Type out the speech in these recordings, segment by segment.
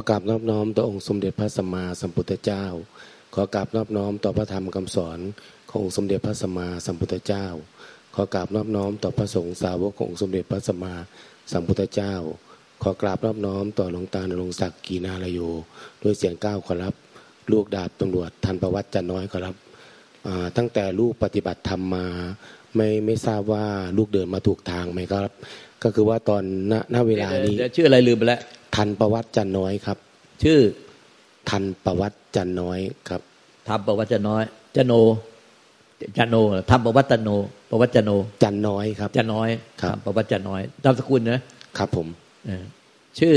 ขอกราบนอบน้อมต่อองค์สมเด็จพระสัมมาสัมพุทธเจ้า ขอกราบนอบน้อมต่อพระธรรมคำสอนขององค์สมเด็จพระสัมมาสัมพุทธเจ้า ขอกราบนอบน้อมต่อพระสงฆ์สาวกขององค์สมเด็จพระสัมมาสัมพุทธเจ้า ขอกราบนอบน้อมต่อหลวงตาณรงศักดิ์กีนาลโย ด้วยเสียงก้าวขอรับ ลูกดาบตำรวจทันประวัติจันน้อยขอรับตั้งแต่ลูกปฏิบัติธรรมมาไม่ไม่ทราบว่าลูกเดินมาถูกทางไหมครับ ก็คือว่าตอนณณเวลานี้ชื่ออะไรลืมไปแล้ว ทันประวัติจันน้อยครับ ชื่อทันประวัติจันน้อยครับทันประวัติจันน้อยจันโนจันโนทันประวัติจันโนประวัติจันโนจันน้อยครับจันน้อยครับประวัติจันน้อยนามสกุลนะครับผมชื่อ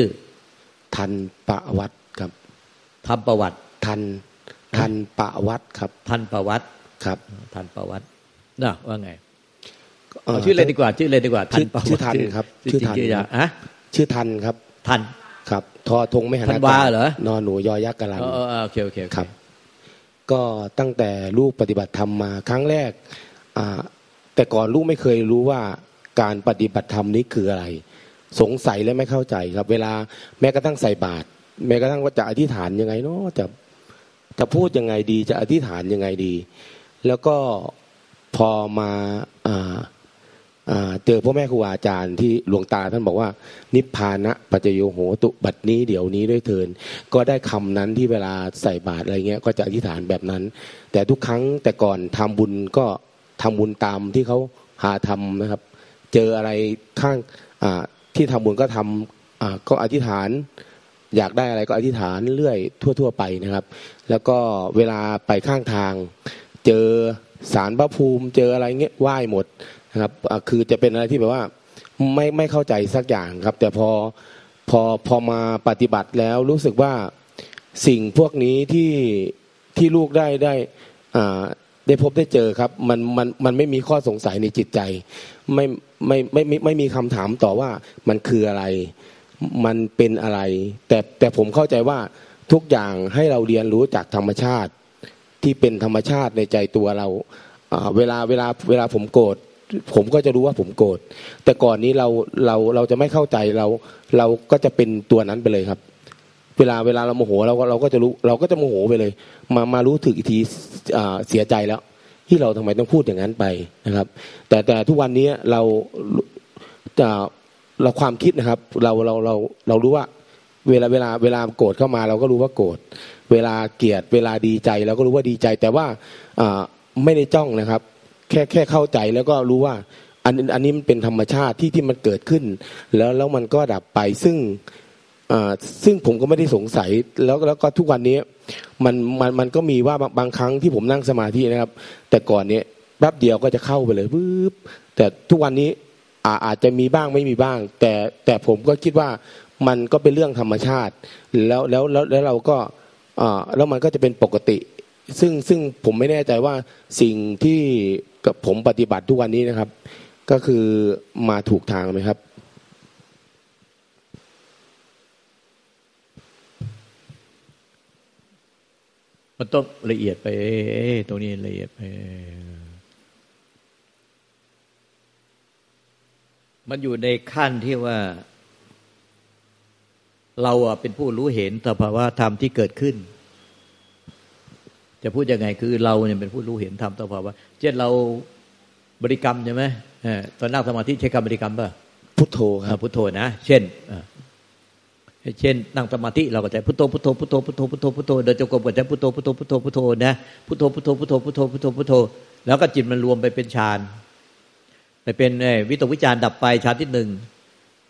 ทันประวัติครับทันประวัติทันทันประวัติครับ ทันประวัติครับ ทันประวัติน่ะว่าไงชื่อเลยดีกว่า ชื่อเลยดีกว่าทันชื่อทันครับ ชื่อทันอะชื่อทันครับ ทัน ครับทอทงไม่หันทันวาเหรอนอนหนูยอยักษ์กะลันโอเคโอเคครับ ก็ตั้งแต่ลูกปฏิบัติธรรมมาครั้งแรกอ่าแต่ก่อนลูกไม่เคยรู้ว่าการปฏิบัติธรรมนี้คืออะไร สงสัยและไม่เข้าใจครับ เวลาแม้กระทั่งใส่บาตรแม้กระทั่งว่าจะอธิษฐานยังไงเนาะจะจะพูดยังไงดีจะอธิษฐานยังไงดี แล้วก็พอมา เจอพ่อแม่ครูอาจารย์ที่หลวงตาท่านบอกว่า นิพพานะปัจโยโหตุบัดนี้เดี๋ยวนี้ด้วยเทินก็ได้คำนั้นที่เวลาใส่บาตรอะไรเงี้ยก็จะอธิษฐานแบบนั้น แต่ทุกครั้งแต่ก่อนทำบุญก็ทำบุญตามที่เขาหาทำนะครับ เจออะไรข้างที่ทำบุญก็ทำก็อธิษฐานอยากได้อะไรก็อธิษฐานเรื่อยทั่ว ๆ ไปนะครับ แล้วก็เวลาไปข้างทาง เจอสารพระภูมิเจออะไรเงี้ยไหว้หมด นะครับคือจะเป็นอะไรที่แบบว่าไม่ไม่เข้าใจสักอย่างครับ แต่พอพอพอมาปฏิบัติแล้วรู้สึกว่าสิ่งพวกนี้ที่ที่ลูกได้ได้ได้พบได้เจอครับมันมันมันไม่มีข้อสงสัยในจิตใจ ไม่ไม่ไม่ไม่ไม่มีคำถามต่อว่ามันคืออะไร มันเป็นอะไร แต่แต่ผมเข้าใจว่าทุกอย่างให้เราเรียนรู้จากธรรมชาติที่เป็นธรรมชาติในใจตัวเราเวลาเวลาเวลาผมโกรธ ผมก็จะรู้ว่าผมโกรธแต่ก่อนนี้เราเราเราจะไม่เข้าใจเรา เราก็จะเป็นตัวนั้นไปเลยครับ เวลาเวลาเราโมโหเราก็เราก็จะรู้เราก็จะโมโหไปเลย มามารู้ถึงอีกทีเสียใจแล้ว ที่เราทำไมต้องพูดอย่างนั้นไปนะครับ แต่แต่ทุกวันนี้เราจะเราความคิดนะครับ เราเราเราเรารู้ว่าเวลาเวลาเวลาโกรธเข้ามา เราก็รู้ว่าโกรธเวลาเกลียดเวลาดีใจ เราก็รู้ว่าดีใจ แต่ว่าไม่ได้จ้องนะครับ แค่แค่เข้าใจแล้วก็รู้ว่าอันอันนี้มันเป็นธรรมชาติที่ที่มันเกิดขึ้น แล้วแล้วมันก็ดับไปซึ่งอ่าซึ่งผมก็ไม่ได้สงสัยแล้วแล้วก็ทุกวันนี้มันมันมันก็มีว่าบางครั้งที่ผมนั่งสมาธินะครับ แต่ก่อนเนี้ยแป๊บเดียวก็จะเข้าไปเลยปึ๊บแต่ทุกวันนี้อาอาจจะมีบ้างไม่มีบ้าง แต่แต่ผมก็คิดว่ามันก็เป็นเรื่องธรรมชาติ แล้วแล้วแล้วแล้วเราก็อ่าแล้วมันก็จะเป็นปกติ ซึ่งซึ่งผมไม่แน่ใจว่าสิ่งที่ กับผมปฏิบัติทุกวันนี้นะครับ ก็คือมาถูกทางไหมครับ มันต้องละเอียดไปตรงนี้ละเอียดไปมันอยู่ในขั้นที่ว่า เราเป็นผู้รู้เห็นสภาวะธรรมที่เกิดขึ้น จะพูดยังไงคือเราเนี่ยเป็นผู้รู้เห็นธรรมต่อภาวะเช่นเราบริกรรมใช่ไหมตอนนั่งสมาธิใช้คำบริกรรมป่ะพุทโธครับพุทโธนะเช่นเช่นนั่งสมาธิเราก็จะพุทโธพุทโธพุทโธพุทโธพุทโธพุทโธเดินจงกรมก็จะพุทโธพุทโธพุทโธพุทโธนะพุทโธพุทโธพุทโธพุทโธพุทโธพุทโธแล้วก็จิตมันรวมไปเป็นฌานไปเป็นวิตกวิจารดับไปฌานที่หนึ่ง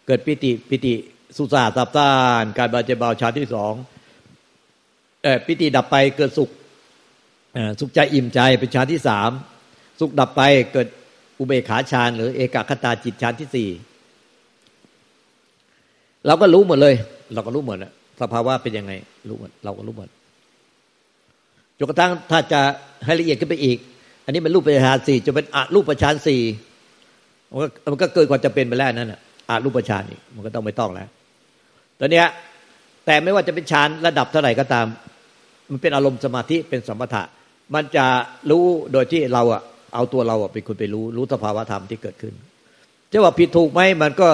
เกิดปิติปิติสุสาสับต้านการบาเจเบาฌานที่สองปิติดับไปเกิดสุข สุขใจอิ่มใจเป็นฌานที่สามสุขดับไปเกิดอุเบกขาฌานหรือเอกคตาจิตฌานที่สี่เราก็รู้หมดเลย เราก็รู้หมดนะสภาวะเป็นยังไง รู้หมดเราก็รู้หมดจนกระทั่งถ้าจะให้ละเอียดขึ้นไปอีก อันนี้เป็นรูปประชานสี่จะเป็นอรูปประชานสี่มันก็มันก็เกิดกว่าจะเป็นไปแล้วนั่นอะอารูปประชานอีกมันก็ต้องไม่ต้องแล้วตอนนี้แต่ไม่ว่าจะเป็นฌานระดับเท่าไหร่ก็ตาม มันเป็นอารมณ์สมาธิเป็นสมถะ มันจะรู้โดยที่เราอะเอาตัวเราอะเป็นคนไปรู้รู้สภาวะธรรมที่เกิดขึ้นจะว่าผิดถูกไหมมันก็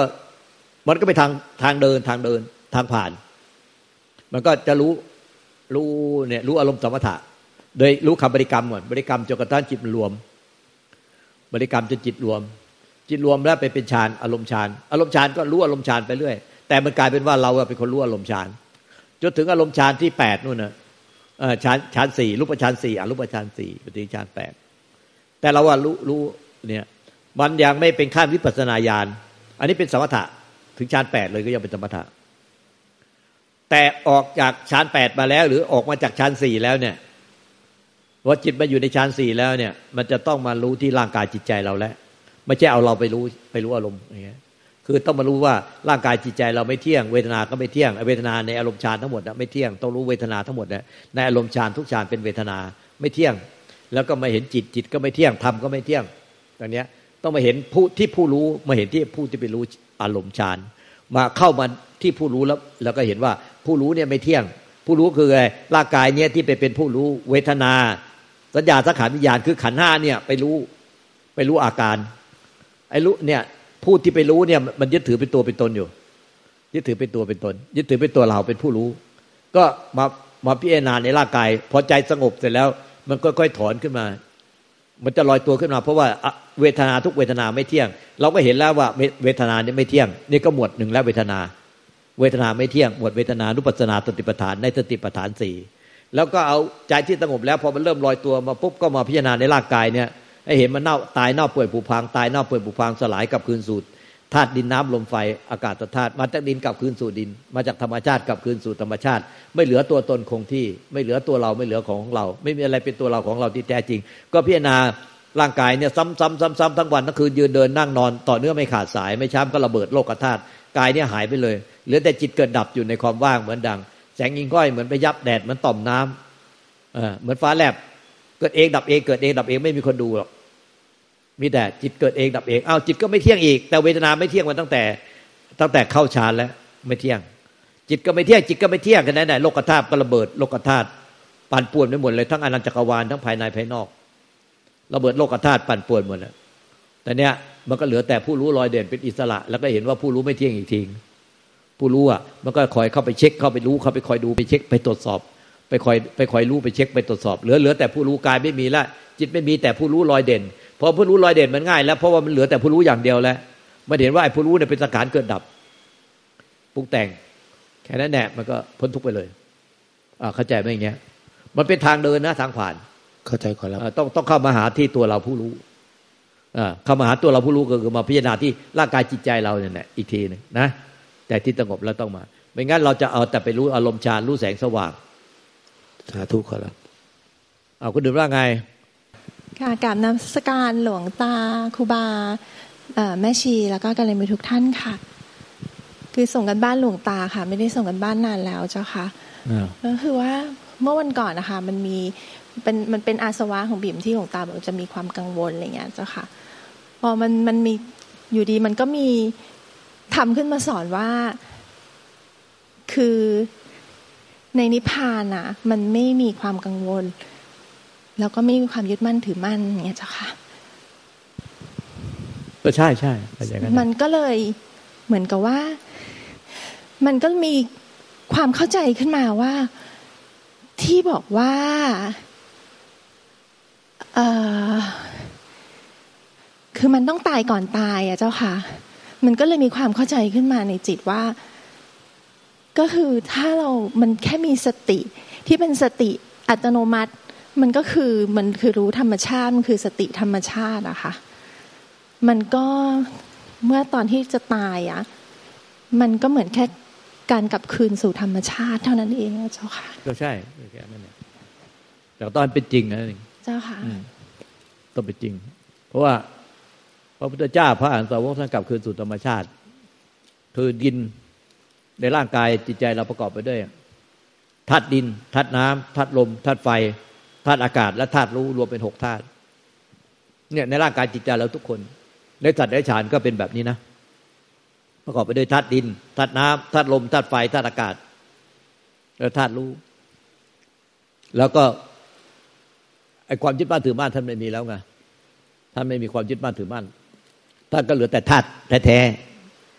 มันก็ไปทางทางเดินทางเดินทางผ่าน มันก็จะรู้รู้เนี่ยรู้อารมณ์สมถะ โดยรู้คำบริกรรมก่อนบริกรรมจนกระทั่งจิตมันรวม บริกรรมจนจิตรวม จิตรวมแล้วไปเป็นฌานอารมณ์ฌานอารมณ์ฌานก็รู้อารมณ์ฌานไปเรื่อยแต่มันกลายเป็นว่าเราเป็นคนรู้อารมณ์ฌานจนถึงอารมณ์ฌานที่แปดนู่นนะ ฌานฌานสี่รูปฌานสี่อรูปฌานสี่ปฏิฌานแปดแต่เราว่ารู้รู้เนี่ย มันยังไม่เป็นขั้นวิปัสนาญาณอันนี้เป็นสมถะถึงฌานแปดเลยก็ยังเป็นสมถะ แต่ออกจากฌานแปดมาแล้ว หรือออกมาจากฌานสี่แล้วเนี่ยว่าจิตมาอยู่ในฌานสี่แล้วเนี่ย มันจะต้องมารู้ที่ร่างกายจิตใจเราแล้วไม่ใช่เอาเราไปรู้ไปรู้อารมณ์อย่างเงี้ย คือต้องมารู้ว่าร่างกายจิตใจเราไม่เที่ยง เวทนาก็ไม่เที่ยงเวทนาในอารมณ์ฌานทั้งหมดไม่เที่ยงต้องรู้เวทนาทั้งหมดในอารมณ์ฌานทุกฌานเป็นเวทนาไม่เที่ยง แล้วก็มาเห็นจิตจิตก็ไม่เที่ยงธรรมก็ไม่เที่ยงอย่างนี้ต้องมาเห็นผู้ที่ผู้รู้มาเห็นที่ผู้ที่ไปรู้อารมณ์ฌานมาเข้ามาที่ผู้รู้แล้วแล้วก็เห็นว่าผู้รู้เนี่ยไม่เที่ยง ผู้รู้คืออะไรร่างกายเนี่ยที่ไปเป็นผู้รู้เวทนา สัญญาสังขารวิญญาณคือขันห้าเนี่ยไปรู้ไปรู้อาการไอ้รู้เนี่ย ผู้ที่ไปรู้เนี่ยมันยึดถือเป็นตัวเป็นตนอยู่ ยึดถือเป็นตัวเป็นตน ยึดถือเป็นตัวเราเป็นผู้รู้ ก็มามาพิจารณาในร่างกาย พอใจสงบเสร็จแล้ว มันก็ค่อยถอนขึ้นมา มันจะลอยตัวขึ้นมา เพราะว่าเวทนาทุกเวทนาไม่เที่ยง เราก็เห็นแล้วว่าเวทนานี่ไม่เที่ยง นี่ก็หมวดหนึ่งแล้วเวทนา เวทนาไม่เที่ยง หมวดเวทนานุปัสนาสติปัฏฐานในสติปัฏฐานสี่แล้วก็เอาใจที่สงบแล้วพอมันเริ่มลอยตัวมาปุ๊บก็มาพิจารณาในร่างกายเนี่ย ให้เห็นมันเน่าตายเน่าเปื่อยผุพังตายเน่าเปื่อยผุพังสลายกับคืนสู่ธาตุดินน้ำลมไฟอากาศธาตุมาจากดินกับคืนสู่ดิน มาจากธรรมชาติกับคืนสู่ธรรมชาติ ไม่เหลือตัวตนคงที่ ไม่เหลือตัวเราไม่เหลือของเรา ไม่มีอะไรเป็นตัวเราของเราที่แท้จริง ก็พิจารณาร่างกายเนี่ยซ้ำๆซ้ำๆทั้งวันทั้งคืนยืนเดินนั่งนอนต่อเนื่องไม่ขาดสายไม่ช้ำก็ระเบิดโลกธาตุกายเนี่ยหายไปเลยเหลือแต่จิตเกิดดับอยู่ในความว่างเหมือนดัง แสงยิงก้อยเหมือนไปยับแดดเหมือนต่อมน้ำเหมือนฟ้าแลบ เกิดเองดับเองเกิดเองดับเองไม่มีคนดูหรอกมีแต่จิตเกิดเองดับเองเอ้าจิตก็ไม่เที่ยงอีก แต่เวทนาไม่เที่ยงมาตั้งแต่ ตั้งแต่เข้าฌานแล้วไม่เที่ยง จิตก็ไม่เที่ยงจิตก็ไม่เที่ยงกันไหนไหนโลกธาตุก็ระเบิดโลกธาตุปั่นป่วนไปหมดเลยทั้งอนันตจักรวาลทั้งภายในภายนอกระเบิดโลกธาตุปั่นป่วนหมดเลยแต่เนี้ยมันก็เหลือแต่ผู้รู้ลอยเด่นเป็นอิสระ แล้วก็เห็นว่าผู้รู้ไม่เที่ยงอีกทีผู้รู้อะมันก็คอยเข้าไปเช็คเข้าไปรู้เข้าไปคอยดูไปเช็คไปตรวจสอบ ไปคอยไปคอยรู้ไปเช็คไปตรวจสอบเหลือเหลือแต่ผู้รู้กายไม่มีละจิตไม่มีแต่ผู้รู้ลอยเด่นพอผู้รู้ลอยเด่นมันง่าย แล้วเพราะว่ามันเหลือแต่ผู้รู้อย่างเดียวแล้วมาเห็นว่าไอ้ผู้รู้เนี่ยเป็นสังขารเกิดดับปรุงแต่งแค่นั้นแหละมันก็พ้นทุกไปเลยอ่าเข้าใจไหมอย่างเงี้ย มันเป็นทางเดินนะทางผ่าน เข้าใจขอรับต้องต้องเข้ามาหาที่ตัวเราผู้รู้อ่าเข้ามาหาตัวเราผู้รู้ก็คือมาพิจารณาที่ร่างกายจิตใจเราเนี่ยอีกทีหนึ่งนะแต่ที่สงบแล้วต้องมา ไม่งั้นเราจะเอาแต่ไปรู้อารมณ์ฌานรู้แสงสว่าง สาธุขอรับเอาคุณดื่มว่าไง ค่ะกับน้ำสการหลวงตาครูบาแม่ชีแล้วก็กันเลยมีทุกท่านค่ะ คือส่งกันบ้านหลวงตาค่ะ ไม่ได้ส่งกันบ้านนานแล้วเจ้าค่ะก็คือว่าเมื่อวันก่อนนะคะ มันมีเป็นมันเป็นอาสวะของบิ่มที่หลวงตาบอกจะมีความกังวลอะไรเงี้ยเจ้าค่ะพอมันมันมีอยู่ดีมันก็มีทำขึ้นมาสอนว่า คือ ในนิพพานอะ มันไม่มีความกังวล แล้วก็ไม่มีความยึดมั่นถือมั่นอย่างเงี้ยเจ้าค่ะก็ใช่ใช่มันก็เลยเหมือนกับว่า มันก็มีความเข้าใจขึ้นมาว่า ที่บอกว่าเออคือมันต้องตายก่อนตายอะเจ้าค่ะ มันก็เลยมีความเข้าใจขึ้นมาในจิตว่า ก็คือถ้าเรา มันแค่มีสติ ที่เป็นสติอัตโนมัติ มันก็คือมันคือรู้ธรรมชาติ มันคือสติธรรมชาติอะค่ะ มันก็เมื่อตอนที่จะตายอะมันก็เหมือนแค่การกลับคืนสู่ธรรมชาติ เท่านั้นเองเจ้าค่ะ ก็ใช่แค่นั้นเองแต่ตอนเป็นจริงนะนี่เจ้าค่ะต้องเป็นจริง เพราะว่าพระพุทธเจ้าพระอรหันตสาวกท่านกลับคืนสู่ธรรมชาติ คือดิน ในร่างกายจิตใจเราประกอบไปด้วยธาตุดินธาตุน้ำธาตุลมธาตุไฟธาตุอากาศและธาตุรู้รวมเป็นหกธาตุเนี่ยในร่างกายจิตใจเราทุกคน ในสัตว์ในฉานก็เป็นแบบนี้นะ ประกอบไปด้วยธาตุดินธาตุน้ำธาตุลมธาตุไฟธาตุอากาศแล้วธาตุรู้ แล้วก็ไอความยึดมั่นถือมั่นท่านไม่มีแล้วไงท่านไม่มีความยึดมั่นถือมั่นท่านก็เหลือแต่ธาตุแท้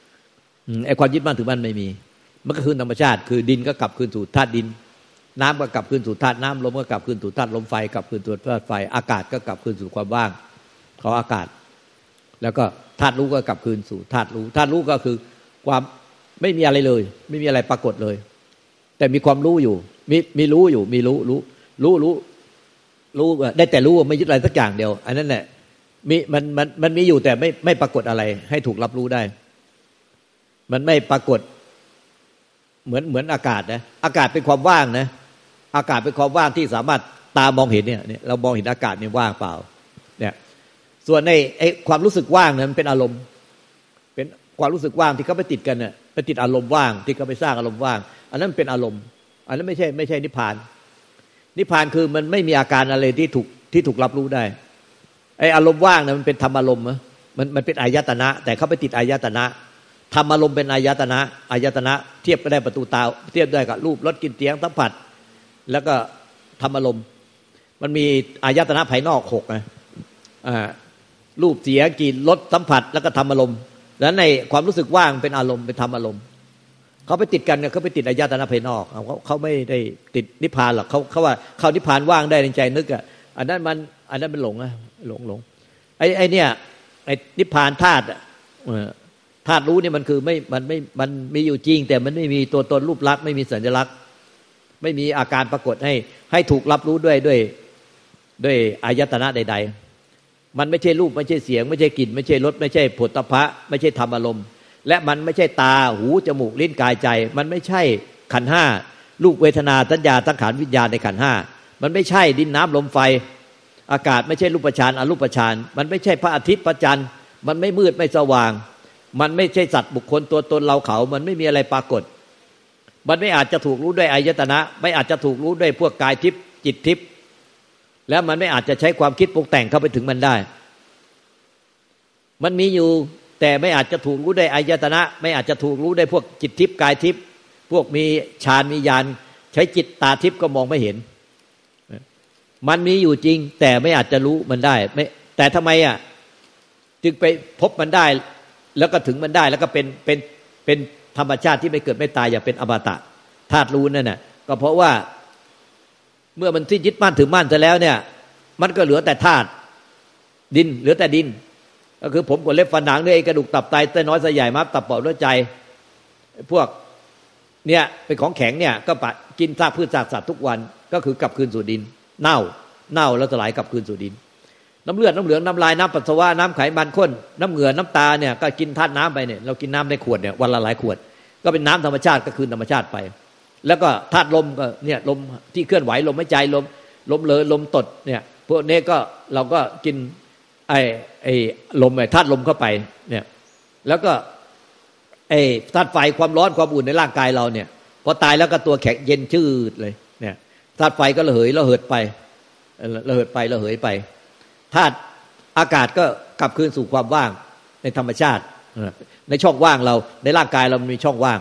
ๆไอความยึดมั่นถือมั่นไม่มี มันก็คือธรรมชาติ คือดินก็กลับคืนสู่ธาตุดิน น้ำก็กลับคืนสู่ธาตุน้ำลมก็กลับคืนสู่ธาตุลมไฟกลับคืนสู่ธาตุไฟ อากาศก็กลับคืนสู่ความว่างของอากาศ แล้วก็ธาตุรู้ก็กลับคืนสู่ธาตุรู้ธาตุรู้ก็คือความไม่มีอะไรเลย ไม่มีอะไรปรากฏเลย แต่มีความรู้อยู่ มีมีรู้อยู่ มีรู้รู้ รู้รู้รู้ได้แต่รู้ไม่ยึดอะไรสักอย่างเดียว อันนั้นแหละมีมันมันมันมีอยู่แต่ไม่ไม่ปรากฏอะไร ให้ถูกรับรู้ได้ มันไม่ปรากฏ เหมือนเหมือนอากาศนะอากาศเป็นความว่างนะ อากาศเป็นความว่างที่สามารถตามองเห็นเนี่ยเรามองเห็นอากาศเนี่ยว่างเปล่า เนี่ย ส่วนในไอ้ความรู้สึกว่างนั้นเป็นอารมณ์ เป็นความรู้สึกว่างที่เขาไปติดกันเนี่ยไปติดอารมณ์ว่างที่เขาไปสร้างอารมณ์ว่าง อันนั้นเป็นอารมณ์ อันนั้นไม่ใช่ไม่ใช่นิพพาน นิพพานคือมันไม่มีอาการอะไรที่ถูกที่ถูกรับรู้ได้ไออารมณ์ว่างเนี่ยมันเป็นธรรมอารมณ์มันมันเป็นอายตนะ แต่เขาไปติดอายตนะ ธรรมอารมณ์เป็นอายตนะอายตนะ เทียบก็ได้ประตูตา เทียบได้กับรูปรสกลิ่นเสียงสัมผัส แล้วก็ธรรมอารมณ์ มันมีอายตนะภายนอกหกนะรูปเสียงกลิ่นรสสัมผัส แล้วก็ธรรมอารมณ์ แล้วในความรู้สึกว่างเป็นอารมณ์เป็นธรรมอารมณ์เขาไปติดกันเนี่ยเขาไปติดอายตนะภายนอกเขาเขาไม่ได้ติดนิพพานหรอกเขาเขาว่าเขานิพพานว่างได้ในใจนึกอะอันนั้นมันอันนั้นเป็นหลงอะหลงหลงไอ้ไอ้เนี่ยไอ้นิพพานธาตุ ธาตุรู้เนี่ยมันคือไม่มันไม่มันมีอยู่จริง แต่มันไม่มีตัวตนรูปลักษณ์ไม่มีสัญลักษณ์ ไม่มีอาการปรากฏให้ให้ถูกรับรู้ด้วยด้วยด้วยอายตนะใด ๆ มันไม่ใช่รูปไม่ใช่เสียง ไม่ใช่กลิ่น ไม่ใช่รสไม่ใช่ผลตภะไม่ใช่ธรรมอารมณ์ และมันไม่ใช่ตาหูจมูกลิ้นกายใจ มันไม่ใช่ขันห้าลูกเวทนาสัญญาตั้งขานวิญญาณในขันห้ามันไม่ใช่ดินน้ำลมไฟ อากาศไม่ใช่รูปฌานอรูปฌานมันไม่ใช่พระอาทิตย์พระจันทร์มันไม่มืดไม่สว่าง มันไม่ใช่สัตว์บุคคลตัวตนเราเขา มันไม่มีอะไรปรากฏ มันไม่อาจจะถูกรู้ด้วยอายตนะ ไม่อาจจะถูกรู้ด้วยพวกกายทิพย์จิตทิพย์แล้วมันไม่อาจจะใช้ความคิดปรุงแต่งเข้าไปถึงมันได้ มันมีอยู่แต่ไม่อาจจะถูกรู้ด้วยอายตนะ ไม่อาจจะถูกรู้ด้วยพวกจิตทิพย์กายทิพย์พวกมีฌานมีญาณใช้จิตตาทิพย์ก็มองไม่เห็น มันมีอยู่จริง แต่ไม่อาจจะรู้มันได้ไม่แต่ทำไมอะจึงไปพบมันได้ แล้วก็ถึงมันได้แล้วก็เป็นเป็นเป็นธรรมชาติที่ไม่เกิดไม่ตายอย่าเป็นอมตะธาตุรู้นั่นน่ะก็เพราะว่าเมื่อมันที่ยึดมั่นถือมั่นจะแล้วเนี่ย มันก็เหลือแต่ธาตุดินเหลือแต่ดิน ก็คือผมกับเล็บฟันหนังเนื้อกระดูกตับไตเต้น้อยสใหญ่มับตับปอดหัวใจ พวกเนี่ยเป็นของแข็งเนี่ยก็ปะกินซากพืชซากสัตว์ทุกวันก็คือกลับคืนสู่ดิน เน่า เน่าแล้วสลายกลับคืนสู่ดิน น้ำเลือดน้ำเหลืองน้ำลายน้ำปัสสาวะน้ำไขมันข้นน้ำเหงื่อน้ำตาเนี่ยก็กินธาตุน้ำไปเนี่ยเรากินน้ำในขวดเนี่ยวันละหลายขวด ก็เป็นน้ำธรรมชาติก็คืนธรรมชาติไป แล้วก็ธาตุลมก็เนี่ยลมที่เคลื่อนไหวลมหายใจลมลมเลยลมตดเนี่ยพวกนี้ก็เราก็กินไอ้ไอ้ลมไอ้ธาตุลมเข้าไปเนี่ยแล้วก็ไอ้ธาตุไฟความร้อนความอุ่นในร่างกายเราเนี่ยพอตายแล้วก็ตัวแข็งเย็นชืดเลยเนี่ยธาตุไฟก็ระเหยระเหิดไประเหิดไประเหยไป ธาตุอากาศก็กลับคืนสู่ความว่างในธรรมชาติ ในช่องว่างเราในร่างกายเรามีช่องว่าง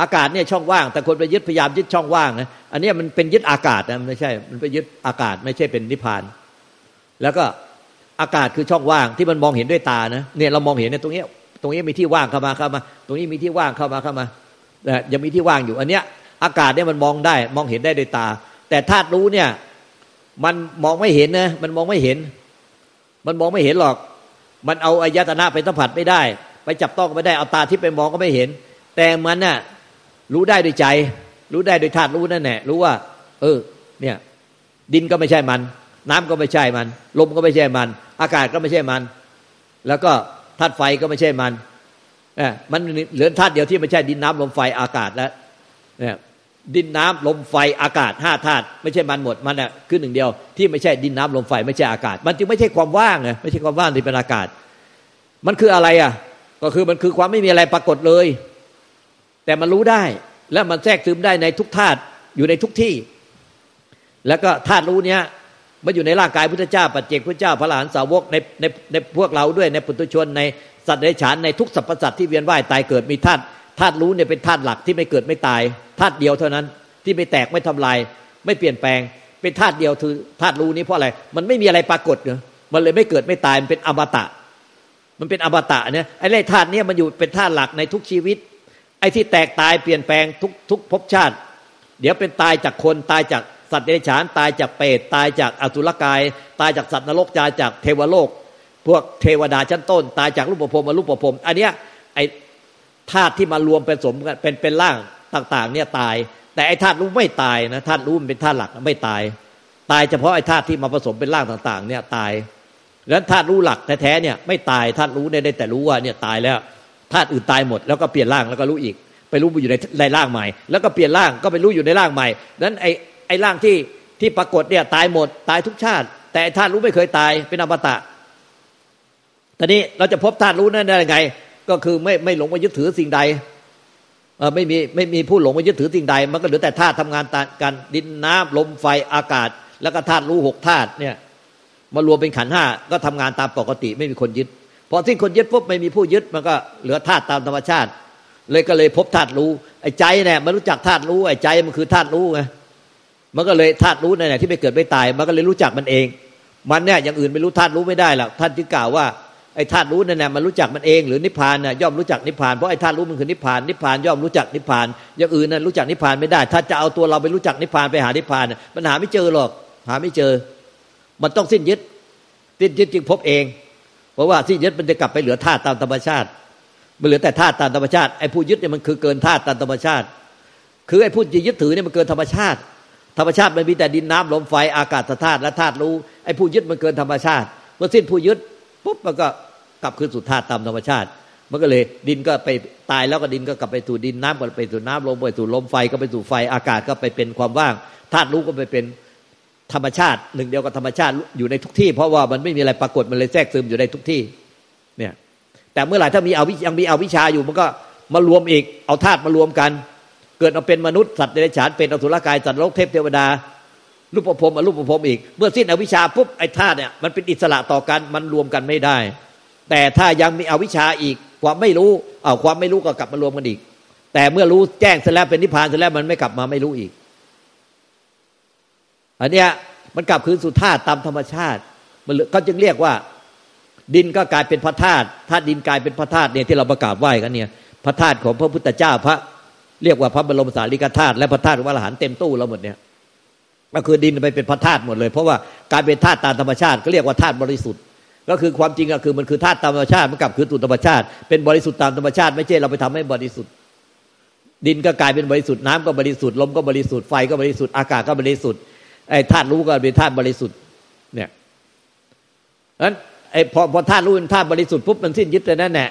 อากาศเนี่ยช่องว่าง แต่คนไปยึดพยายามยึดช่องว่างนะอันนี้มันเป็นยึดอากาศนะไม่ใช่ มันไปยึดอากาศไม่ใช่เป็นนิพพาน แล้วก็อากาศคือช่องว่างที่มันมองเห็นด้วยตานะเนี่ยเรามองเห็นในตรงนี้ตรงนี้มีที่ว่างเข้ามาเข้ามา ตรงนี้มีที่ว่างเข้ามาเข้ามาแต่ยังมีที่ว่างอยู่ อันเนี้ยอากาศเนี่ยมันมองได้มองเห็นได้ด้วยตา แต่ธาตุรู้เนี่ยมันมองไม่เห็นนะมันมองไม่เห็น มันมองไม่เห็นหรอก มันเอาอายตนะไปสัมผัสไม่ได้ ไปจับต้องไม่ได้เอาตาที่ไปมองก็ไม่เห็น แต่มันน่ะรู้ได้ด้วยใจ รู้ได้ด้วยธาตุรู้นั่นแหละรู้ว่า เออ เนี่ย ดินก็ไม่ใช่มัน น้ำก็ไม่ใช่มัน ลมก็ไม่ใช่มัน อากาศก็ไม่ใช่มัน แล้วก็ธาตุไฟก็ไม่ใช่มันเอมันเหลือธาตุเดียวที่ไม่ใช่ดินน้ำลมไฟอากาศแล้วเนี่ย ดินน้ำลมไฟอากาศห้าธาตุไม่ใช่มันหมดมันอะคือหนึ่งเดียวที่ไม่ใช่ดินน้ำลมไฟไม่ใช่อากาศ มันจึงไม่ใช่ความว่างไงไม่ใช่ความว่างที่เป็นอากาศ มันคืออะไรอะ ก็คือมันคือความไม่มีอะไรปรากฏเลย แต่มันรู้ได้และมันแทรกซึมได้ในทุกธาตุอยู่ในทุกที่ แล้วก็ธาตุรู้เนี้ยมันอยู่ในร่างกายพุทธเจ้า ปัจเจกพุทธเจ้าพระหลานสาวกในในในพวกเราด้วยในปุถุชนในสัตว์ในฉานในทุกสรรพสัตว์ที่เวียนว่ายตายเกิดมีธาตุ ธาตุรู้เนี่ยเป็นธาตุหลักที่ไม่เกิดไม่ตายธาตุเดียวเท่านั้นที่ไม่แตกไม่ทำลาย ไม่เปลี่ยนแปลง เป็นธาตุเดียวคือธาตุรู้นี้เพราะอะไร มันไม่มีอะไรปรากฏเนาะมันเลยไม่เกิดไม่ตายมันเป็นอมตะ มันเป็นอมตะเนี่ยไอ้เรื่องธาตุเนี้มันอยู่เป็นธาตุหลักในทุกชีวิต ไอ้ที่แตกตายเปลี่ยนแปลงทุกทุกภพชาติ เดี๋ยวเป็นตายจากคนตายจากสัตว์เดรัจฉานตายจากเปรตตายจากอสุรกาย ตายจากสัตว์นรกตายจากเทวโลก พวกเทวดาชั้นต้น ตายจากรูปภพมารูปภพอันเนี้ยไอ้ ธาตุที่มารวมเป็นสมกันเป็นเป็นร่างต่าง ๆ เนี่ยตาย แต่ไอ้ธาตุรู้ไม่ตายนะธาตุรู้มันเป็นธาตุหลักไม่ตาย ตายเฉพาะไอ้ธาตุที่มาผสมเป็นร่างต่าง ๆ เนี่ยตายแล้วธาตุรู้หลักแท้ๆเนี่ยไม่ตายธาตุรู้ได้แต่รู้ว่าเนี่ยตายแล้วธาตุอื่นตายหมด แล้วก็เปลี่ยนร่างแล้วก็รู้อีก ไปรู้อยู่ในในร่างใหม่ แล้วก็เปลี่ยนร่างก็ไปรู้อยู่ในร่างใหม่นั้นไอ้ไอ้ร่างที่ที่ปรากฏเนี่ยตายหมดตายทุกชาติ แต่ธาตุรู้ไม่เคยตายเป็นอมตะตอนนี้เราจะพบธาตุรู้นั่นได้ยังไง ก็คือไม่ไม่หลงไปยึดถือสิ่งใดไม่มีไม่มีผู้หลงไปยึดถือสิ่งใด มันก็เหลือแต่ธาตุทำงานกันดินน้ำลมไฟอากาศ แล้วก็ธาตุรู้หกธาตุเนี่ยมารวมเป็นขันห้าก็ทำงานตามปกติไม่มีคนยึดพอสิ้นคนยึดปุ๊บไม่มีผู้ยึดมันก็เหลือธาตุตามธรรมชาติ เลยก็เลยพบธาตุรู้ไอ้ใจเนี่ยมันรู้จักธาตุรู้ไอ้ใจมันคือธาตุรู้ไงมันก็เลยธาตุรู้เนี่ยที่ไม่เกิดไม่ตาย มันก็เลยรู้จักมันเอง มันเนี่ยอย่างอื่นไม่รู้ธาตุรู้ไม่ได้หรอกท่านจึงกล่าวว่า ไอ้ธาตุรู้นั่นแหละมันรู้จักมันเองหรือนิพพานน่ะย่อมรู้จักนิพพานเพราะไอ้ธาตุรู้มันคือนิพพานนิพพานย่อมรู้จักนิพพานอย่างอื่นนั้นรู้จักนิพพานไม่ได้ ถ้าจะเอาตัวเราไปรู้จักนิพพานไปหานิพพานมันหาไม่เจอหรอก หาไม่เจอ มันต้องสิ้นยึดสิ้นยึดจึงพบเอง เพราะว่าสิ้นยึดมันจะกลับไปเหลือธาตุตามธรรมชาติ มันเหลือแต่ธาตุตามธรรมชาติไอ้ผู้ยึดเนี่ยมันคือเกินธาตุตามธรรมชาติ คือไอ้ผู้ยึดถือเนี่ยมันเกินธรรมชาติ ธรรมชาติมันมีแต่ดินน้ำลมไฟอากาศธาตุและธาตุรู้ไอ้ผู้ยึดมันเกินธรรมชาติเมื่อสิ้นผู้ยึด ปุ๊บมันก็กลับคืนสู่ธาตุตามธรรมชาติ มันก็เลยดินก็ไปตายแล้วก็ดินก็กลับไปสู่ดินน้ำก็ไปสู่น้ำลมไปสู่ลมไฟก็ไปสู่ไฟอากาศก็ไปเป็นความว่างธาตุรู้ก็ไปเป็นธรรมชาติ หนึ่งเดียวกับธรรมชาติอยู่ในทุกที่ เพราะว่ามันไม่มีอะไรปรากฏมันเลยแทรกซึมอยู่ในทุกที่เนี่ยแต่เมื่อไหร่ถ้ามีเอาวิยังมีเอาวิชาอยู่มันก็มารวมอีกเอาธาตุมารวมกัน เกิดมาเป็นมนุษย์สัตว์เดรัจฉานเป็นอสุรกายสัตว์โลกเทพเทวดา รูปภพมารูปภพอีก เมื่อสิ้นอวิชชาปุ๊บไอ้ธาตุเนี่ยมันเป็นอิสระต่อกันมันรวมกันไม่ได้ แต่ถ้ายังมีอวิชชาอีกความไม่รู้เอาความไม่รู้ก็กลับมารวมกันอีก แต่เมื่อรู้แจ้งเสร็จแล้วเป็นนิพพานเสร็จแล้วมันไม่กลับมาไม่รู้อีก อันเนี้ยมันกลับคืนสู่ธาตุตามธรรมชาติ มันก็จึงเรียกว่า ดินก็กลายเป็นพระธาตุธาตุดินกลายเป็นพระธาตุเนี่ยที่เราประกาศไหว้กันเนี่ย พระธาตุของพระพุทธเจ้าพระ เรียกว่าพระบรมสารีริกธาตุและพระธาตุของพระอรหันต์เต็มตู้เราหมดเนี่ย ก็คือดินไปเป็นพระธาตุหมดเลย เพราะว่าการเป็นธาตุตามธรรมชาติก็เรียกว่าธาตุบริสุทธิ์ ก็คือความจริงก็คือมันคือธาตุตามธรรมชาติมันกลับคือตุธรรมชาติเป็นบริสุทธิ์ตามธรรมชาติ ไม่ใช่เราไปทำให้บริสุทธิ์ ดินก็กลายเป็นบริสุทธิ์น้ำก็บริสุทธิ์ลมก็บริสุทธิ์ไฟก็บริสุทธิ์อากาศก็บริสุทธิ์ไอ้ธาตุรู้ก็เป็นธาตุบริสุทธิ์เนี่ยนั้นไอ้พอพอธาตุรู้เป็นธาตุบริสุทธิ์ปุ๊บมันสิ้นยึดแต่นั่นแหละ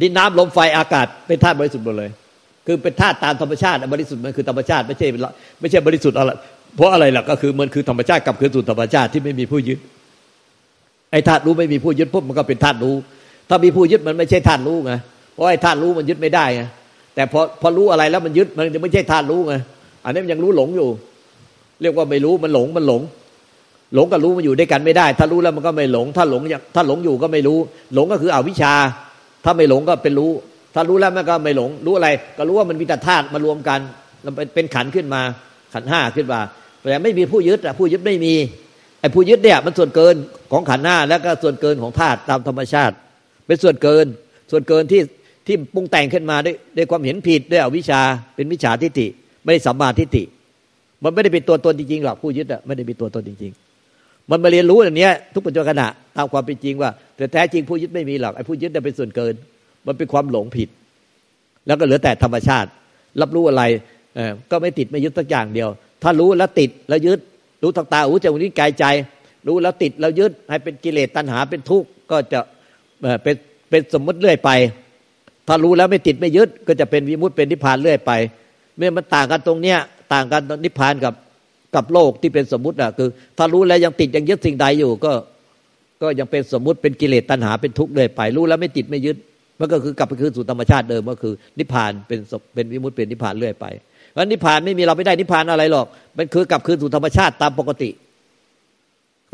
ดินน้ำลมไฟอากาศเป็นธาตุบริสุทธิ์หมดเลย คือเป็นธาตุตามธรรมชาติบริสุทธิ์มันคือธรรมชาติไม่ใช่ไม่ใช่บริสุทธิ์อะไรเพราะอะไรล่ะก็คือมันคือธรรมชาติกับคืนสู่ธรรมชาติที่ไม่มีผู้ยึดไอ้ธาตุรู้ไม่มีผู้ยึดปุ๊บมันก็เป็นธาตุรู้ ถ้ามีผู้ยึดมันไม่ใช่ธาตุรู้ไงเพราะไอ้ธาตุรู้มันยึดไม่ได้ไงแต่พอพอรู้อะไรแล้วมันยึดมันจะไม่ใช่ธาตุรู้ไงอันนี้มันยังรู้หลงอยู่ เรียกว่าไม่รู้มันหลงมันหลง หลงกับรู้มันอยู่ด้วยกันไม่ได้ ถ้ารู้แล้วมันก็ไม่หลง ถ้าหลงถ้าหลงอยู่ก็ไม่รู้ หลงก็คืออวิชชา ถ้าไม่หลงก็เป็นรู้ ถ้ารู้แล้วมันก็ไม่หลง รู้อะไร ก็รู้ว่ามันมีแต่ธาตุมารวมกันมันเป็นขันขึ้นมา ขันห้าขึ้นมาแต่ไม่มีผู้ยึดอะผู้ยึดไม่มีไอ้ผู้ยึดเนี่ยมันส่วนเกินของขันห้าแล้วก็ส่วนเกินของธาตุตามธรรมชาติ เป็นส่วนเกิน ส่วนเกินที่ที่ปรุงแต่งขึ้นมาด้วยด้วยความเห็นผิดด้วยอวิชชาเป็นวิชาทิฏฐิไม่ได้สัมมาทิฏฐิมันไม่ได้เป็นตัวตนจริงๆหรอกผู้ยึดอะไม่ได้เป็นตัวตนจริง ๆ มันมาเรียนรู้อย่างนี้ทุกปัจจุบันขณะตามความเป็นจริงว่าแต่แท้จริงผู้ยึดไม่มีหรอกไอ้ผู้ยึดเนี่ยเป็นส่วนเกิน มันเป็นความหลงผิด แล้วก็เหลือแต่ธรรมชาติ รับรู้อะไรก็ไม่ติดไม่ยึดสักอย่างเดียว ถ้ารู้แล้วติดแล้วยึด รู้ทางตาหูจมูกนิ้วกายใจ รู้แล้วติดแล้วยึด ให้เป็นกิเลสตัณหาเป็นทุกข์ก็จะเป็นเป็นสมมติเรื่อยไป ถ้ารู้แล้วไม่ติดไม่ยึด ก็จะเป็นวิมุตติเป็นนิพพานเรื่อยไป เมื่อมันต่างกันตรงเนี้ยต่างกันนิพพานกับกับโลกที่เป็นสมมติอะคือ ถ้ารู้แล้วยังติดยังยึดสิ่งใดอยู่ก็ ก็ยังเป็นสมมุติเป็นกิเลสตัณหาเป็นทุกข์เรื่อยไป รู้แล้วไม่ติดไม่ยึด มันก็คือกลับไปคืนสู่ธรรมชาติเดิมก็คือ นิพพานเป็นเป็นวิมุตติเป็นนิพพานเรื่อยไปเพราะนิพพานไม่มีเราไม่ได้นิพพานอะไรหรอก มันคือกลับคืนสู่ธรรมชาติตามปกติ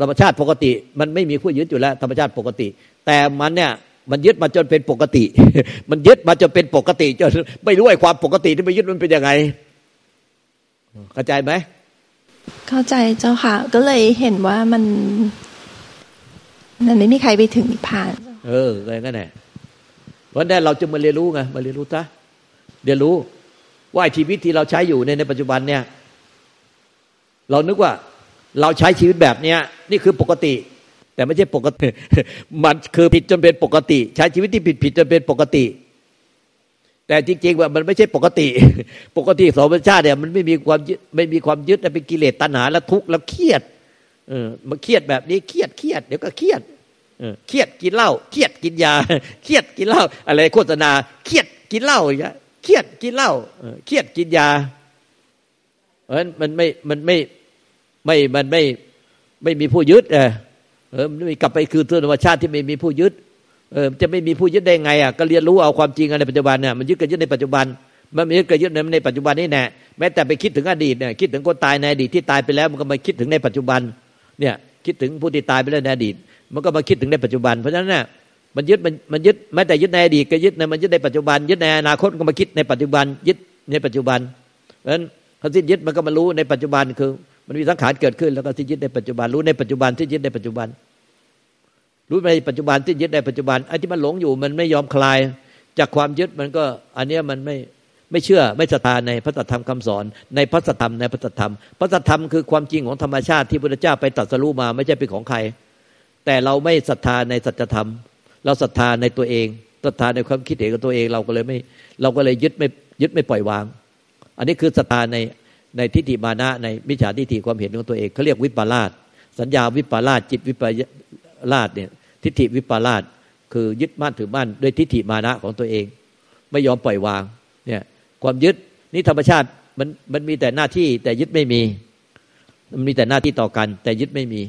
ธรรมชาติปกติ มันไม่มีผู้ยึดอยู่แล้ว ธรรมชาติปกติ แต่มันเนี่ยมันยึดมาจนเป็นปกติ มันยึดมาจนเป็นปกติจนไม่รู้ไอ้ความปกติที่ไปยึดมันเป็นยังไง เข้าใจไหมเข้าใจเจ้าค่ะ ก็เลยเห็นว่ามัน มันไม่มีใครไปถึงนิพพาน เออเลยก็แน่ เพราะนั้นเราจะมาเรียนรู้ไงมาเรียนรู้ซะเรียนรู้ว่าชีวิตที่เราใช้อยู่ในในปัจจุบันเนี่ย เรานึกว่าเราใช้ชีวิตแบบเนี้ยนี่คือปกติ แต่ไม่ใช่ปกติ มันคือผิดจนเป็นปกติ ใช้ชีวิตที่ผิดผิดจนเป็นปกติ แต่จริงๆว่ามันไม่ใช่ปกติ ปกติสมชาติเนี่ยมันไม่มีความยึดไม่มีความยึดเป็นกิเลสตัณหาแล้วทุกข์แล้วเครียดเออมาเครียดแบบนี้เครียดเครียดเดี๋ยวก็เครียด เครียดกินเหล้าเครียดกินยาเครียดกินเหล้าอะไรโฆษณาเครียดกินเหล้าอย่างเงี้ยเครียดกินเหล้าเครียดกินยาเพราะฉะนั้นมันไม่มันไม่ไม่มันไม่ไม่มีผู้ยึดเออเออมันไม่กลับไปคือธรรมชาติที่ไม่มีผู้ยึดเออจะไม่มีผู้ยึดได้ไงอะก็เรียนรู้เอาความจริงในปัจจุบันเนี่ยมันยึดกันยึดในปัจจุบันมันไม่ยึดกันยึดในปัจจุบันนี่แน่แม้แต่ไปคิดถึงอดีตเนี่ยคิดถึงคนตายในอดีตที่ตายไปแล้วมันก็มาคิดถึงในปัจจุบันเนี่ยคิดถึงผู้ที่ตายไปแล้วในอดีต มันก็มาคิดถึงในปัจจุบัน เพราะฉะนั้นเนี่ยมันยึดมันมันยึดแม้แต่ยึดในอดีตก็ยึดในมันยึดในปัจจุบัน ยึดในอนาคตก็มาคิดในปัจจุบัน ยึดในปัจจุบัน เพราะฉะนั้นเขาสิ้นยึดมันก็มารู้ในปัจจุบันคือ มันมีสังขารเกิดขึ้น แล้วก็สิ้นยึดในปัจจุบัน รู้ในปัจจุบันสิ้นยึดในปัจจุบัน รู้ในปัจจุบันสิ้นยึดในปัจจุบันไอ้ที่มันหลงอยู่มันไม่ยอมคลายจากความยึดมันก็อันเนี้ยมันไม่ไม่เชื่อไม่ศรัทธาในพระธรรมคำสอน ในพระธรรมในพระธรรมพระธรรมคือความจริงของธรรมชาติที่พระเจ้าไปตรัสรู้มาไม่ใช่เป็นของใคร แต่เราไม่ศรัทธาในสัจธรรม เราศรัทธาในตัวเองศรัทธาในความคิดเห็นของตัวเอง เราก็เลยไม่เราก็เลยยึดไม่ยึดไม่ปล่อยวาง อันนี้คือศรัทธาในในทิฏฐิมานะในมิจฉาทิฏฐิความเห็นของตัวเองเขาเรียกวิปลาสสัญญาวิปลาสจิตวิปลาสเนี่ยทิฏฐิวิปลาสคือยึดมั่นถือมั่นด้วยทิฏฐิมานะของตัวเอง ไม่ยอมปล่อยวางเนี่ยความยึดนี่ธรรมชาติมันมันมีแต่หน้าที่แต่ยึดไม่มี มันมีแต่หน้าที่ต่อกัน แต่ยึดไม่มี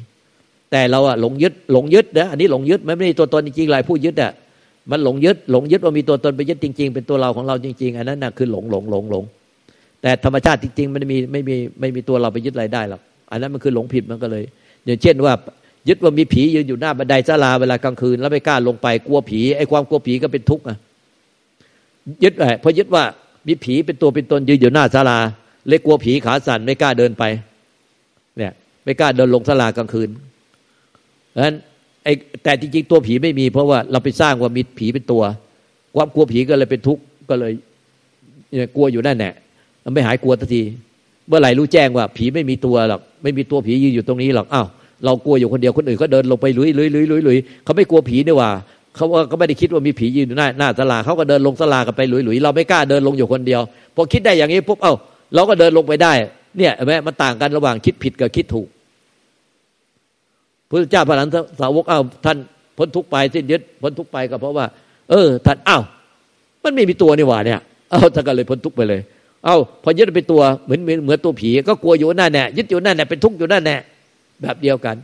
แต่เราอะหลงยึดหลงยึดนะอันนี้หลงยึดมันไม่มีตัวตนจริงๆหลายผู้ยึดอะมันหลงยึดหลงยึดว่ามีตัวตนไปยึดจริง ๆ เป็นตัวเราของเราจริง ๆ อันนั้นน่ะคือหลงหลงหลงหลงแต่ธรรมชาติจริงๆมันมีไม่มีไม่มีตัวเราไปยึดอะไรได้หรอกอันนั้นมันคือหลงผิดมันก็เลย อย่างเช่นว่า ยึดว่ามีผียืนอยู่หน้าบันไดศาลาเวลากลางคืน แล้วไม่กล้าลงไปกลัวผีไอ้ความกลัวผีก็เป็นทุกข์อะยึดไอ้พอยึดว่ามีผีเป็นตัวเป็นตนยืนอยู่หน้าศาลาเลยกลัวผีขาสั่นไม่กล้าเดินไป เนี่ย ไม่กล้าเดินลงศาลากลางคืน เพราะฉะนั้นไอ้แต่จริงๆ ตัวผีไม่มี เพราะว่าเราไปสร้างว่ามีผีเป็นตัว ความกลัวผีก็เลยเป็นทุกข์ก็เลยกลัวอยู่นั่นแหละไม่หายกลัวทันที เมื่อไหร่รู้แจ้งว่าผีไม่มีตัวหรอกไม่มีตัวผียืนอยู่ตรงนี้หรอกอ้าวเรากลัวอยู่คนเดียวคนอื่นก็เดินลงไปลุยลุยลุยลุยลุยเขาไม่กลัวผีนี่ว่าเขาก็ไม่ได้คิดว่ามีผียืนอยู่หน้าหน้าศาลาเขาก็เดินลงศาลากันไปลุยลุยเราไม่กล้าเดินลงอยู่คนเดียวพอคิดได้อย่างนี้ปุ๊บเอ้าเราก็เดินลงไปได้ เนี่ยแม้มันต่างกันระหว่างคิดผิดกับคิดถูก พระเจ้าพระหลันสาวกเอ้าท่านพ้นทุกไปสิ้นยึดพ้นทุกไปก็เพราะว่า เออ ท่านเอ้ามันไม่มีตัวนี่หว่าเนี่ยเอ้าท่านก็เลยพ้นทุกไปเลย เอ้าพอยึดเป็นตัวเหมือนเหมือนตัวผี ก็กลัวอยู่นั่นแน่ยึดอยู่นั่นแน่เป็นทุกข์อยู่นั่นแน่แบบเดียวกัน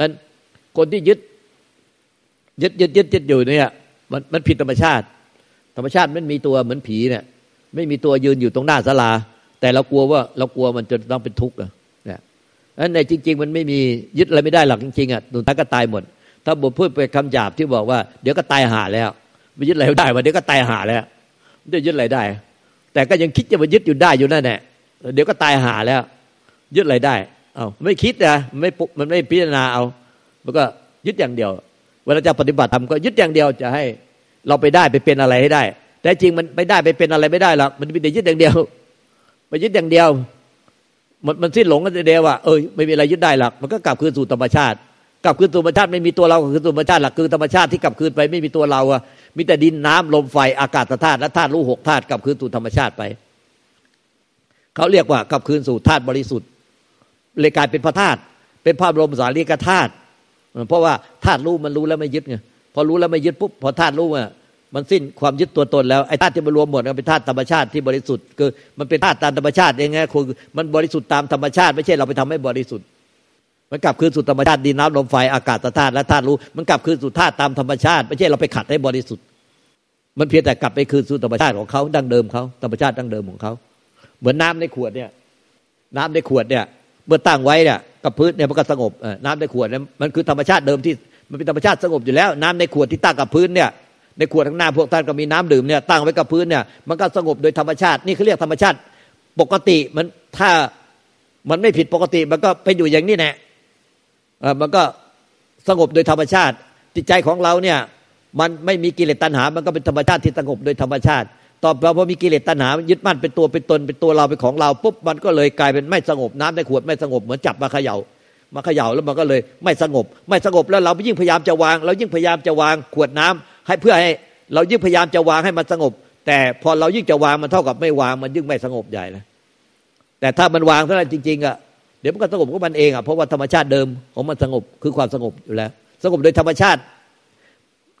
นั้นคนที่ยึด ยึดยึดยึดยึดอยู่เนี่ย มันมันผิดธรรมชาติ ธรรมชาติมันมีตัวเหมือนผีเนี่ย ไม่มีตัวยืนอยู่ตรงหน้าศาลา แต่เรากลัวว่าเรากลัวมันจะต้องเป็นทุกข์อะ เนี่ยนั้นในจริง ๆ มันไม่มียึดอะไรไม่ได้หรอกจริงๆอะสุดท้ายก็ตายหมด ถ้าบทพูดไปคำหยาบที่บอกว่าเดี๋ยวก็ตายหาแล้วไม่ยึดอะไรได้ว่าเดี๋ยวก็ตายหาแล้วไม่ได้ยึดอะไรได้ แต่ก็ยังคิดจะมายึดอยู่ได้อยู่นั่นแหละเดี๋ยวก็ตายหาแล้ว ยึดอะไรได้ เอาไม่คิดนะไม่ปุมันไม่พิจารณาเอา มันก็ยึดอย่างเดียว เวลาจะปฏิบัติธรรมก็ยึดอย่างเดียวจะให้เราไปได้ไปเป็นอะไรให้ได้ แต่จริงมันไปได้ไปเป็นอะไรไม่ได้หรอกมันเป็นแต่ยึดอย่างเดียว ไปยึดอย่างเดียว มันมันสิ้นหลงกันเดียวว่าเออไม่มีอะไรยึดได้หรอกมันก็กลับคืนสู่ธรรมชาติ กลับคืนสู่ธรรมชาติไม่มีตัวเราคือธรรมชาติหลักคือธรรมชาติที่กลับคืนไปไม่มีตัวเราอะมีแต่ดินน้ำลมไฟอากาศธาตุและธาตุรู้หกธาตุกลับคืนสู่ธรรมชาติไปเขาเรียกว่ากลับคืนสู่ธาตุบริสุทธิ์เลยกลายเป็นพระธาตุเป็นภาพลมสารีกธาตุเพราะว่าธาตุรู้มันรู้แล้วไม่ยึดไงพอรู้แล้วไม่ยึดปุ๊บพอธาตุรู้อะ มันสิ้นความยึดตัวตนแล้วไอ้ธาตุที่มารวมหมดมันเป็นธาตุธรรมชาติที่บริสุทธิ์คือมันเป็นธาตุตามธรรมชาติเองไงคือมันบริสุทธิ์ตามธรรมชาติ ไม่ใช่เราไปทำให้บริสุทธิ์ มันกลับคืนสู่ธรรมชาติดินน้ำลมไฟอากาศธาตุและธาตุรู้มันกลับคืนสู่ธาตุตามธรรมชาติ ไม่ใช่เราไปขัดให้บริสุทธิ์ มันเพียงแต่กลับไปคืนสู่ธรรมชาติของเขาดั้งเดิมเขาธรรมชาติดั้งเดิมของเขาเหมือนน้าในขวดเนี่ย น้ำในขวดเนี่ย เมื่อตั้งไว้เนี่ยกับพื้นเนี่ยมันก็สงบน้ำในขวดเนี่ยมันคือธรรมชาติเดิมที่มันเป็นธรรมชาติสงบอยู่แล้วน้ำในขวดที่ตั้งกับพื้นเนี่ย ในขวดข้างหน้าพวกท่านก็มีน้ำดื่มเนี่ยตั้งไว้กับพื้นเนี่ยมันก็สงบโดยธรรมชาติ นี่เขาเรียกธรรมชาติ ปกติมันถ้ามันไม่ผิดปกติ มันก็เป็นอยู่อย่างนี้แน่มันก็สงบโดยธรรมชาติ จิตใจของเราเนี่ยมันไม่มีกิเลสตัณหา มันก็เป็นธรรมชาติที่สงบโดยธรรมชาติ ต่อไปพอมีกิเลสตัณหายึดมั่นเป็นตัวเป็นตนเป็นตัวเราเป็นของเราปุ๊บมันก็เลยกลายเป็นไม่สงบน้ำในขวดไม่สงบเหมือนจับมาเขย่ามาเขย่าแล้วมันก็เลยไม่สงบ ไม่สงบแล้วเรายิ่งพยายามจะวาง เรายิ่งพยายามจะวางขวดน้ำ ให้เพื่อให้เรายิ่งพยายามจะวางให้มันสงบ แต่พอเรายิ่งจะวางมันเท่ากับไม่วางมันยิ่งไม่สงบใหญ่เลยแต่ถ้ามันวางเท่านั้นจริงๆอะเดี๋ยวมันก็สงบของมันเองอะเพราะว่าธรรมชาติเดิมของมันสงบคือความสงบอยู่แล้ว สงบโดยธรรมชาติ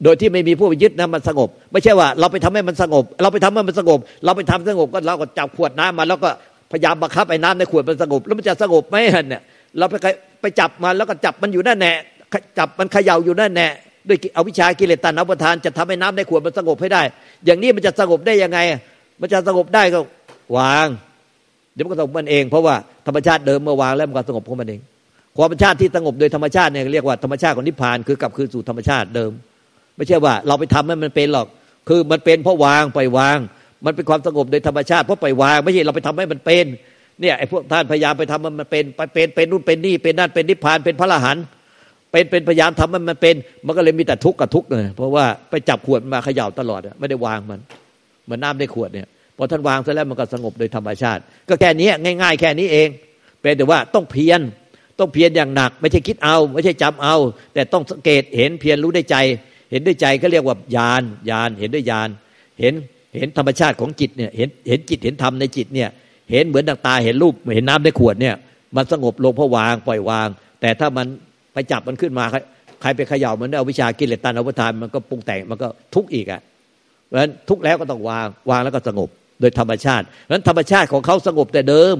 โดยที่ไม่มีผู้ไปยึดนะมันสงบ ไม่ใช่ว่า เราไปทำให้มันสงบ เราไปทำให้มันสงบ เราไปทำสงบก็เราก็จับขวดน้ำมา แล้วก็พยายามบังคับไอ้น้ำในขวดมันสงบ แล้วมันจะสงบไหมเนี่ยเราไปไปจับมันแล้วก็จับมันอยู่นั่นแน่จับมันเขย่าอยู่นั่นแน่ ด้วยเอาวิชากิเลสตัณหาประทานจะทำให้น้ำในขวดมันสงบให้ได้ อย่างนี้มันจะสงบได้ยังไง มันจะสงบได้ก็วาง เดี๋ยวมันก็สงบมันเอง เพราะว่าธรรมชาติเดิมเมื่อวางแล้วมันก็สงบของมันเองความชาติที่สงบโดยธรรมชาติเนี่ยเรียกว่าธรรมชาติของนิพพานคือกลับคืนสู่ธรรมชาติเดิม ไม่ใช่ว่าเราไปทำให้มันเป็นหรอก คือมันเป็นเพราะวางปล่อยวาง มันเป็นความสงบโดยธรรมชาติเพราะปล่อยวาง ไม่ใช่เราไปทำให้มันเป็นเนี่ยไอ้พวกท่านพยายามไปทำมันเป็นไปเป็นเป็นนู่นเป็นนี่เป็นนั่นเป็นนิพพานเป็นพระอรหันต์ เป็นเป็นพยายามทำมันมันเป็น มันก็เลยมีแต่ทุกข์กับทุกข์เลยเพราะว่าไปจับขวดมาเขย่าตลอดไม่ได้วางมันเหมือนน้าในขวดเนี่ยพอท่านวางเสร็จแล้วมันก็สงบโดยธรรมชาติ ก็แค่นี้ง่าย ๆ แค่นี้เอง เป็นแต่ว่าต้องเพียรต้องเพียรอย่างหนัก ไม่ใช่คิดเอา ไม่ใช่จำเอา แต่ต้องสังเกตเห็นเพียรรู้ได้ใจ เห็นด้วยใจก็เรียกว่าญาณญาณเห็นด้วยญาณเห็นเห็นธรรมชาติของจิตเนี่ยเห็นเห็นจิตเห็นธรรมในจิตเนี่ยเห็นเหมือนดังตาเห็นรูปเห็นน้ำในขวดเนี่ยมันสงบลงเพราะวางปล่อยวาง แต่ถ้ามัน จับมันขึ้นมา ใครไปเขย่ามันเอาวิชากิเลสตันอวทานมันก็ปรุงแต่งมันก็ทุกข์อีกอะเพราะฉะนั้นทุกข์แล้วก็ต้องวางวางแล้วก็สงบ โดยธรรมชาติเพราะฉะนั้นธรรมชาติของเขาสงบแต่เดิม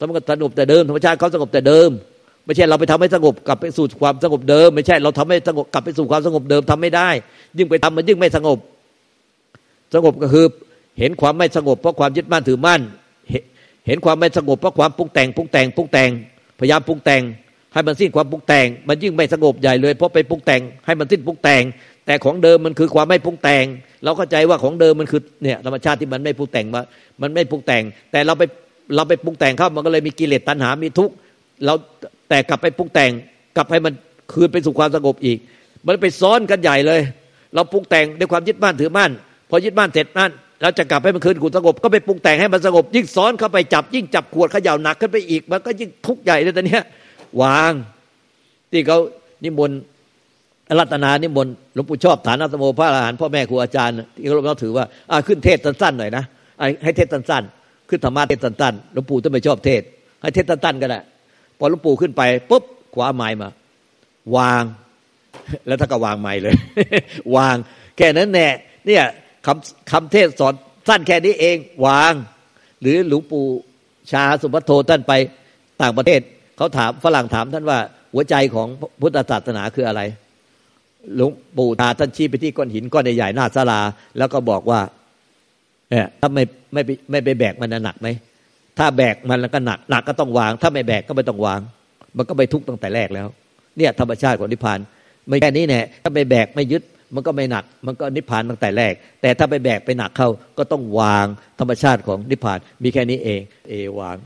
ธรรมชาติสงบแต่เดิมธรรมชาติเขาสงบแต่เดิม ไม่ใช่เราไปทำให้สงบกลับไปสู่ความสงบเดิม ไม่ใช่เราทำให้สงบกลับไปสู่ความสงบเดิมทำไม่ได้ ยิ่งไปทำมันยิ่งไม่สงบ สงบก็คือเห็นความไม่สงบเพราะความยึดมั่นถือมั่น เห็นความไม่สงบเพราะความปรุงแต่งปรุงแต่งปรุงแต่งพยายามปรุงแต่ง ให้มันสิ้นความปรุงแต่ง มันยิ่งไม่สงบใหญ่เลย เพราะไปปรุงแต่ง ให้มันสิ้นปรุงแต่ง แต่ของเดิมมันคือความไม่ปรุงแต่ง เราเข้าใจว่าของเดิมมันคือเนี่ยธรรมชาติที่มันไม่ปรุงแต่งมามันไม่ปรุงแต่ง แต่เราไปเราไปปรุงแต่งเข้ามันก็เลยมีกิเลสตัณหา มีทุกข์เราแต่กลับไปปรุงแต่ง กลับให้มันคืนไปสู่ความสงบอีก มันไปซ้อนกันใหญ่เลย เราปรุงแต่งด้วยความยึดมั่นถือมั่นพอยึดมั่นเสร็จนั่นแล้วจะกลับให้มันคืนกูสงบก็ไปปรุงแต่งให้มันสงบ ยิ่งซ้อนเข้าไปจับยิ่งจับขวดขย่าหนักขึ้นไปอีก มันก็ยิ่งทุกข์ใหญ่เลยตอนนี้ วาง ที่เขานิมนต์รัตนานิมนต์หลวงปู่ชอบฐานะสมโภพระอรหันต์พ่อแม่ครูอาจารย์ที่เขาเราถือว่าอ่าขึ้นเทศสั้นๆหน่อยนะให้เทศสั้นๆขึ้นธรรมะเทศสั้นๆหลวงปู่ต้องไม่ชอบเทศ ให้เทศสั้นๆก็ได้พอหลวงปู่ขึ้นไปปุ๊บขวาไม้มา วาง แล้วถ้าก็วางไม้เลย วาง แค่นั้นแน่เนี่ยคำคำเทศสอนสั้นแค่นี้เอง วาง หรือหลวงปู่ชาสุภัทโทท่านไปต่างประเทศ เขาถามฝรั่งถามท่านว่าหัวใจของพุทธศาสนาคืออะไรหลวงปู่ตาท่านชี้ไปที่ก้อนหินก้อนใหญ่ๆหน้าศาลา แล้วก็บอกว่าเนี่ยถ้าไม่ไม่ไม่ไปแบกมันหนักไหมถ้าแบกมันแล้วก็หนักหนักก็ต้องวาง ถ้าไม่แบกก็ไม่ต้องวาง มันก็ไปทุกข์ตั้งแต่แรกแล้ว เนี่ยธรรมชาติของนิพพาน ไม่แค่นี้แน่ถ้าไม่แบกไม่ยึดมันก็ไม่หนัก มันก็นิพพานตั้งแต่แรก แต่ถ้าไปแบกไปหนักเข้าก็ต้องวางธรรมชาติของนิพพาน มีแค่นี้เอง เอวาง